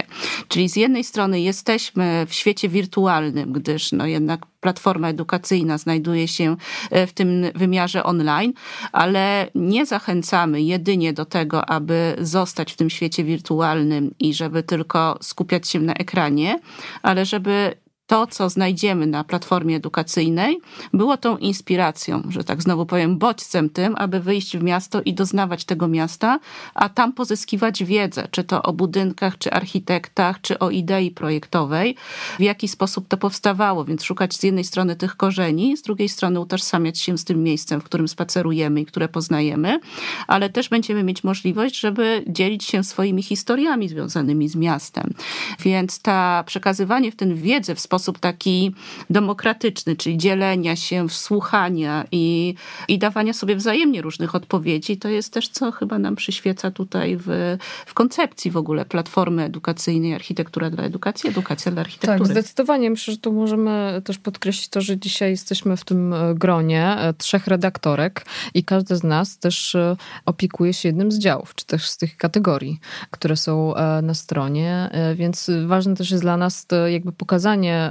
Czyli z jednej strony jesteśmy w świecie wirtualnym, gdyż no jednak platforma edukacyjna znajduje się e, w tym wymiarze online, ale nie zachęcamy jedynie do tego, aby zostać w tym świecie wirtualnym i żeby tylko skupiać się na ekranie, ale żeby to, co znajdziemy na platformie edukacyjnej, było tą inspiracją, że tak znowu powiem, bodźcem tym, aby wyjść w miasto i doznawać tego miasta, a tam pozyskiwać wiedzę, czy to o budynkach, czy architektach, czy o idei projektowej, w jaki sposób to powstawało, więc szukać z jednej strony tych korzeni, z drugiej strony utożsamiać się z tym miejscem, w którym spacerujemy i które poznajemy, ale też będziemy mieć możliwość, żeby dzielić się swoimi historiami związanymi z miastem. Więc ta przekazywanie w ten wiedzę w sposób taki demokratyczny, czyli dzielenia się, wsłuchania i, i dawania sobie wzajemnie różnych odpowiedzi, to jest też, co chyba nam przyświeca tutaj w, w koncepcji w ogóle platformy edukacyjnej, architektura dla edukacji, edukacja dla architektury. Tak, zdecydowanie. Myślę, że tu możemy też podkreślić to, że dzisiaj jesteśmy w tym e, gronie e, trzech redaktorek i każdy z nas też e, opiekuje się jednym z działów, czy też z tych kategorii, które są na stronie, więc ważne też jest dla nas jakby pokazanie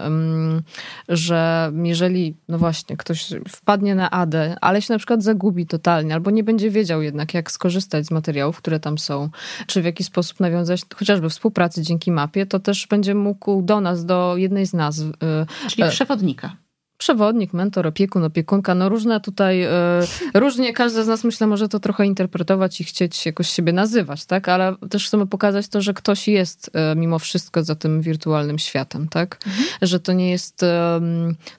że jeżeli, no właśnie, ktoś wpadnie na ADę, ale się na przykład zagubi totalnie, albo nie będzie wiedział jednak, jak skorzystać z materiałów, które tam są, czy w jaki sposób nawiązać chociażby współpracy dzięki mapie, to też będzie mógł do nas, do jednej z nas. Y, Czyli e, przewodnika przewodnik, mentor, opiekun, opiekunka, no różne tutaj, y, różnie każdy z nas myślę może to trochę interpretować i chcieć jakoś siebie nazywać, tak? Ale też chcemy pokazać to, że ktoś jest y, mimo wszystko za tym wirtualnym światem, tak? Mhm. Że to nie jest, y,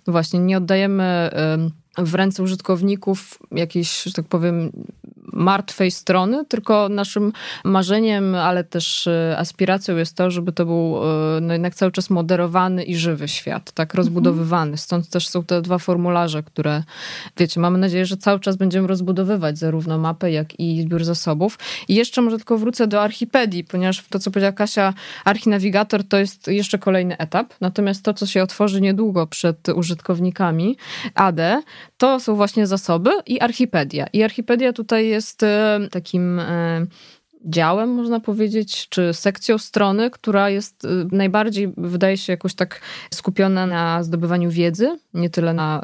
no właśnie, nie oddajemy w ręce użytkowników jakiejś, że tak powiem, martwej strony, tylko naszym marzeniem, ale też e, aspiracją jest to, żeby to był e, no jednak cały czas moderowany i żywy świat, tak rozbudowywany. Stąd też są te dwa formularze, które, wiecie, mamy nadzieję, że cały czas będziemy rozbudowywać zarówno mapę, jak i zbiór zasobów. I jeszcze może tylko wrócę do Archipedii, ponieważ to, co powiedziała Kasia, Archinawigator to jest jeszcze kolejny etap, natomiast to, co się otworzy niedługo przed użytkownikami AD, to są właśnie zasoby i Archipedia. I Archipedia tutaj jest e, takim e, działem, można powiedzieć, czy sekcją strony, która jest e, najbardziej, wydaje się, jakoś tak skupiona na zdobywaniu wiedzy, nie tyle na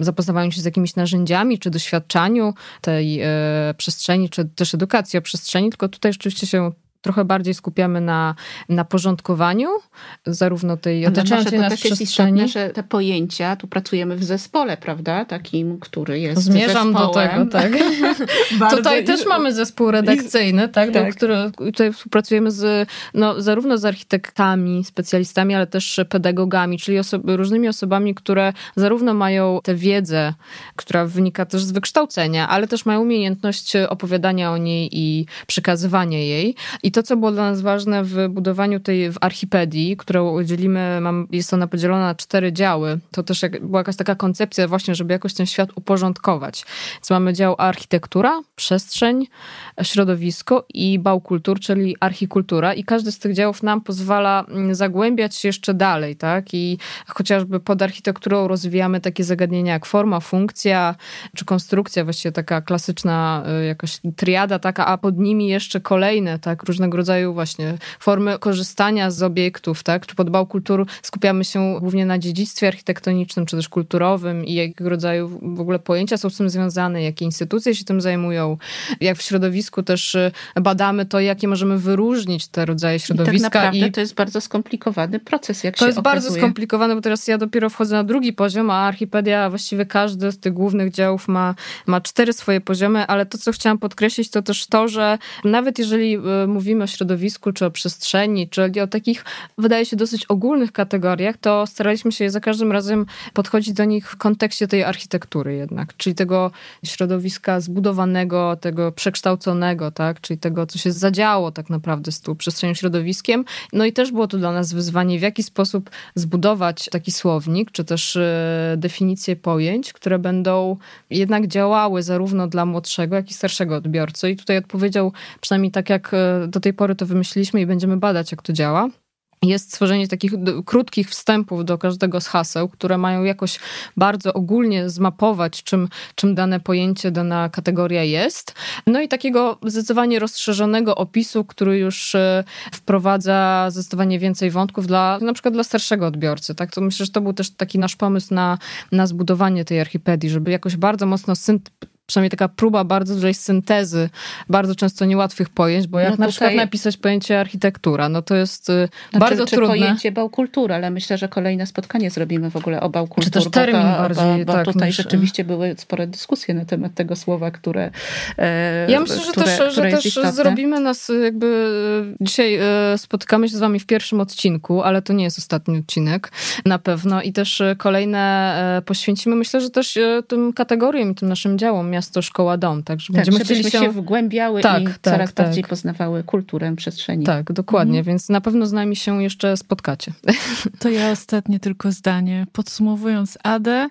zapoznawaniu się z jakimiś narzędziami, czy doświadczaniu tej przestrzeni, czy też edukacji o przestrzeni, tylko tutaj rzeczywiście się trochę bardziej skupiamy na, na porządkowaniu zarówno tej otaczającej nas przestrzeni. Istotne, że te pojęcia, tu pracujemy w zespole, prawda? Takim, który jest Zmierzam zespołem. do tego, tak. tutaj też mamy zespół redakcyjny, tak, tak. Do, który, tutaj współpracujemy z, no, zarówno z architektami, specjalistami, ale też pedagogami, czyli osoby, różnymi osobami, które zarówno mają tę wiedzę, która wynika też z wykształcenia, ale też mają umiejętność opowiadania o niej i przekazywania jej. I I to, co było dla nas ważne w budowaniu tej w archipedii, którą dzielimy, mam, jest ona podzielona na cztery działy, to też jak, była jakaś taka koncepcja właśnie, żeby jakoś ten świat uporządkować. Więc mamy dział architektura, przestrzeń, środowisko i bał kultur, czyli archikultura i każdy z tych działów nam pozwala mm, zagłębiać się jeszcze dalej, tak? I chociażby pod architekturą rozwijamy takie zagadnienia jak forma, funkcja, czy konstrukcja, właściwie taka klasyczna y, jakaś triada taka, a pod nimi jeszcze kolejne, tak? Różnego rodzaju właśnie formy korzystania z obiektów, tak? Czy pod bał kultur skupiamy się głównie na dziedzictwie architektonicznym, czy też kulturowym i jakiego rodzaju w ogóle pojęcia są z tym związane, jakie instytucje się tym zajmują, jak w środowisku też y, badamy to, jakie możemy wyróżnić te rodzaje środowiska. I tak naprawdę i to jest bardzo skomplikowany proces, jak to się jest okazuje. bardzo skomplikowane, bo teraz ja dopiero wchodzę na drugi poziom, a Archipedia, właściwie każdy z tych głównych działów ma, ma cztery swoje poziomy, ale to, co chciałam podkreślić, to też to, że nawet jeżeli y, mówimy o środowisku, czy o przestrzeni, czyli o takich, wydaje się, dosyć ogólnych kategoriach, to staraliśmy się za każdym razem podchodzić do nich w kontekście tej architektury jednak, czyli tego środowiska zbudowanego, tego przekształconego, tak, czyli tego, co się zadziało tak naprawdę z tą przestrzenią środowiskiem. No i też było to dla nas wyzwanie, w jaki sposób zbudować taki słownik, czy też e, definicje pojęć, które będą jednak działały zarówno dla młodszego, jak i starszego odbiorcy. I tutaj odpowiedział, przynajmniej tak jak e, do tej pory to wymyśliliśmy i będziemy badać, jak to działa jest stworzenie takich krótkich wstępów do każdego z haseł, które mają jakoś bardzo ogólnie zmapować, czym, czym dane pojęcie, dana kategoria jest. No i takiego zdecydowanie rozszerzonego opisu, który już e, wprowadza zdecydowanie więcej wątków dla, na przykład dla starszego odbiorcy. Tak? To myślę, że to był też taki nasz pomysł na, na zbudowanie tej archipedii, żeby jakoś bardzo mocno przynajmniej taka próba bardzo dużej syntezy bardzo często niełatwych pojęć, bo jak no na przykład napisać pojęcie architektura, no to jest y, znaczy, bardzo czy trudne. pojęcie bałkultury, ale myślę, że kolejne spotkanie zrobimy w ogóle o bałkulturze. Czy też termin bo, bardziej, bo, bo tak, tutaj niż... rzeczywiście były spore dyskusje na temat tego słowa, które e, Ja myślę, że które, też, które że też istotne. zrobimy nas jakby dzisiaj e, spotykamy się z wami w pierwszym odcinku, ale to nie jest ostatni odcinek na pewno i też kolejne e, poświęcimy, myślę, że też tym kategoriom i tym naszym działom miasto, szkoła, dom, tak? Że tak, będziemy chcieli się... się wgłębiały tak, i tak, coraz tak. bardziej poznawały kulturę przestrzeni. Tak, dokładnie, mhm. więc na pewno z nami się jeszcze spotkacie. To ja ostatnie tylko zdanie. Podsumowując Adę,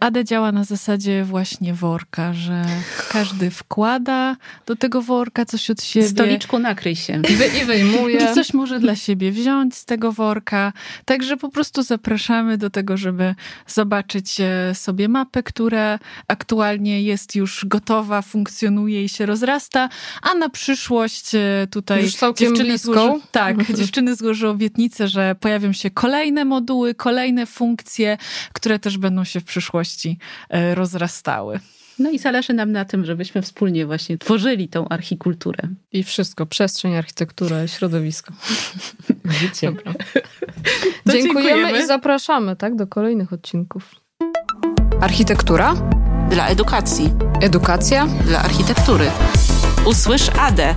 Ade działa na zasadzie właśnie worka, że każdy wkłada do tego worka coś od siebie. Stoliczku nakryj się. I wyjmuje. I coś może dla siebie wziąć z tego worka. Także po prostu zapraszamy do tego, żeby zobaczyć e, sobie mapę, która aktualnie jest już gotowa, funkcjonuje i się rozrasta, a na przyszłość e, tutaj już dziewczyny złożą, tak, dziewczyny złożą obietnicę, że pojawią się kolejne moduły, kolejne funkcje, które też będą się w przyszłości e, rozrastały. No i zależy nam na tym, żebyśmy wspólnie właśnie tworzyli tą archikulturę. I wszystko, przestrzeń, architektura, środowisko. Życie. Dziękujemy, dziękujemy i zapraszamy tak, do kolejnych odcinków. Architektura dla edukacji. Edukacja dla architektury. Usłysz ADE.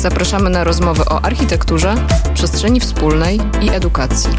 Zapraszamy na rozmowy o architekturze, przestrzeni wspólnej i edukacji.